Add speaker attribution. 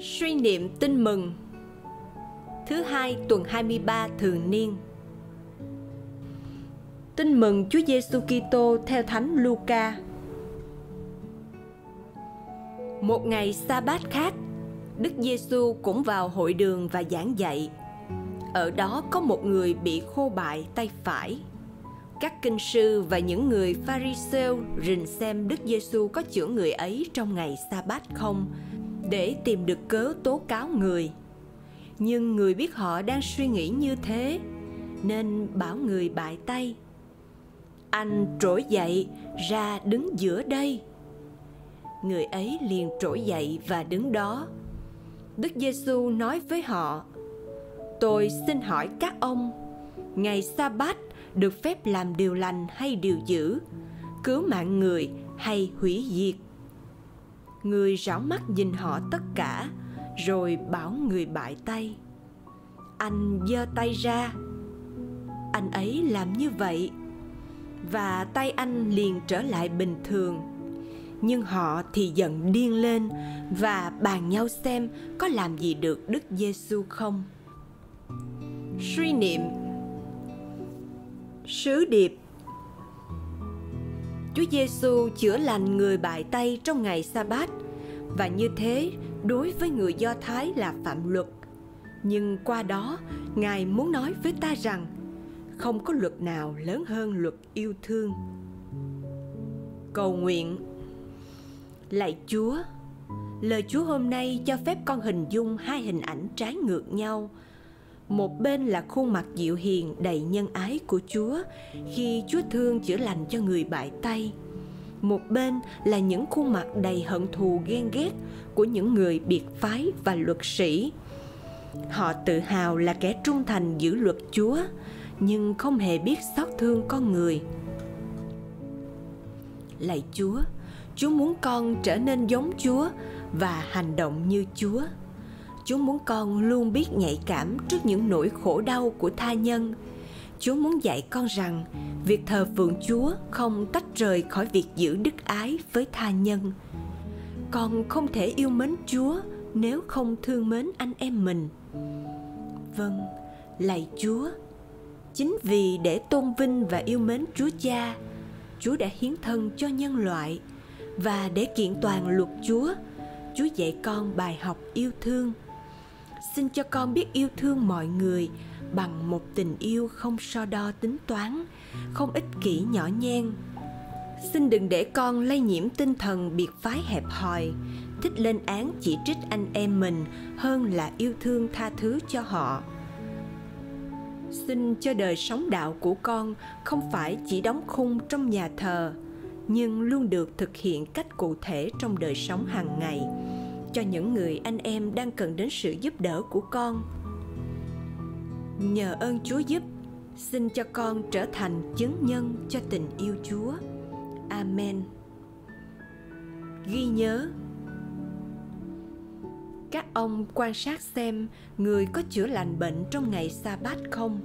Speaker 1: Suy niệm tin mừng Thứ hai tuần 23 thường niên Tin mừng Chúa Giêsu Kitô theo Thánh Luca. Một ngày sa bát khác, Đức Giêsu cũng vào hội đường và giảng dạy. Ở đó có một người bị khô bại tay phải. Các kinh sư và những người Pharisêu rình xem Đức Giêsu có chữa người ấy trong ngày sa bát không để tìm được cớ tố cáo người. Nhưng người biết họ đang suy nghĩ như thế, nên bảo người bại tay. Anh trỗi dậy, ra đứng giữa đây. Người ấy liền trỗi dậy và đứng đó. Đức giêsu nói với họ, tôi xin hỏi các ông, ngày sa bát được phép làm điều lành hay điều dữ, cứu mạng người hay hủy diệt? Người rảo mắt nhìn họ tất cả, rồi bảo người bại tay. Anh giơ tay ra. Anh ấy làm như vậy. Và tay anh liền trở lại bình thường. Nhưng họ thì giận điên lên và bàn nhau xem có làm gì được Đức Giêsu không. Suy niệm. Sứ điệp. Chúa Giêsu chữa lành người bại tay trong ngày sa bát và như thế đối với người Do Thái là phạm luật. Nhưng qua đó, Ngài muốn nói với ta rằng không có luật nào lớn hơn luật yêu thương. Cầu nguyện. Lạy chúa lời chúa hôm nay cho phép con hình dung hai hình ảnh trái ngược nhau một bên là khuôn mặt dịu hiền đầy nhân ái của chúa, khi chúa thương chữa lành cho người bại tay. Một bên là những khuôn mặt đầy hận thù ghen ghét của những người biệt phái và luật sĩ. Họ tự hào là kẻ trung thành giữ luật chúa, nhưng không hề biết xót thương con người. Lạy chúa chúa muốn con trở nên giống chúa và hành động như chúa chúa muốn con luôn biết nhạy cảm trước những nỗi khổ đau của tha nhân. Chúa muốn dạy con rằng, việc thờ phượng chúa không tách rời khỏi việc giữ đức ái với tha nhân. Con không thể yêu mến chúa nếu không thương mến anh em mình. Vâng lạy chúa. Chính vì để tôn vinh và yêu mến chúa cha, chúa đã hiến thân cho nhân loại. Và để kiện toàn luật chúa chúa dạy con bài học yêu thương xin cho con biết yêu thương mọi người bằng một tình yêu không so đo tính toán, không ích kỷ nhỏ nhen. Xin đừng để con lây nhiễm tinh thần biệt phái hẹp hòi, thích lên án chỉ trích anh em mình hơn là yêu thương tha thứ cho họ. Xin cho đời sống đạo của con không phải chỉ đóng khung trong nhà thờ, nhưng luôn được thực hiện cách cụ thể trong đời sống hàng ngày cho những người anh em đang cần đến sự giúp đỡ của con. Nhờ ơn chúa giúp, xin cho con trở thành chứng nhân cho tình yêu chúa. Amen. Ghi nhớ, các ông quan sát xem người có chữa lành bệnh trong ngày sa bát không?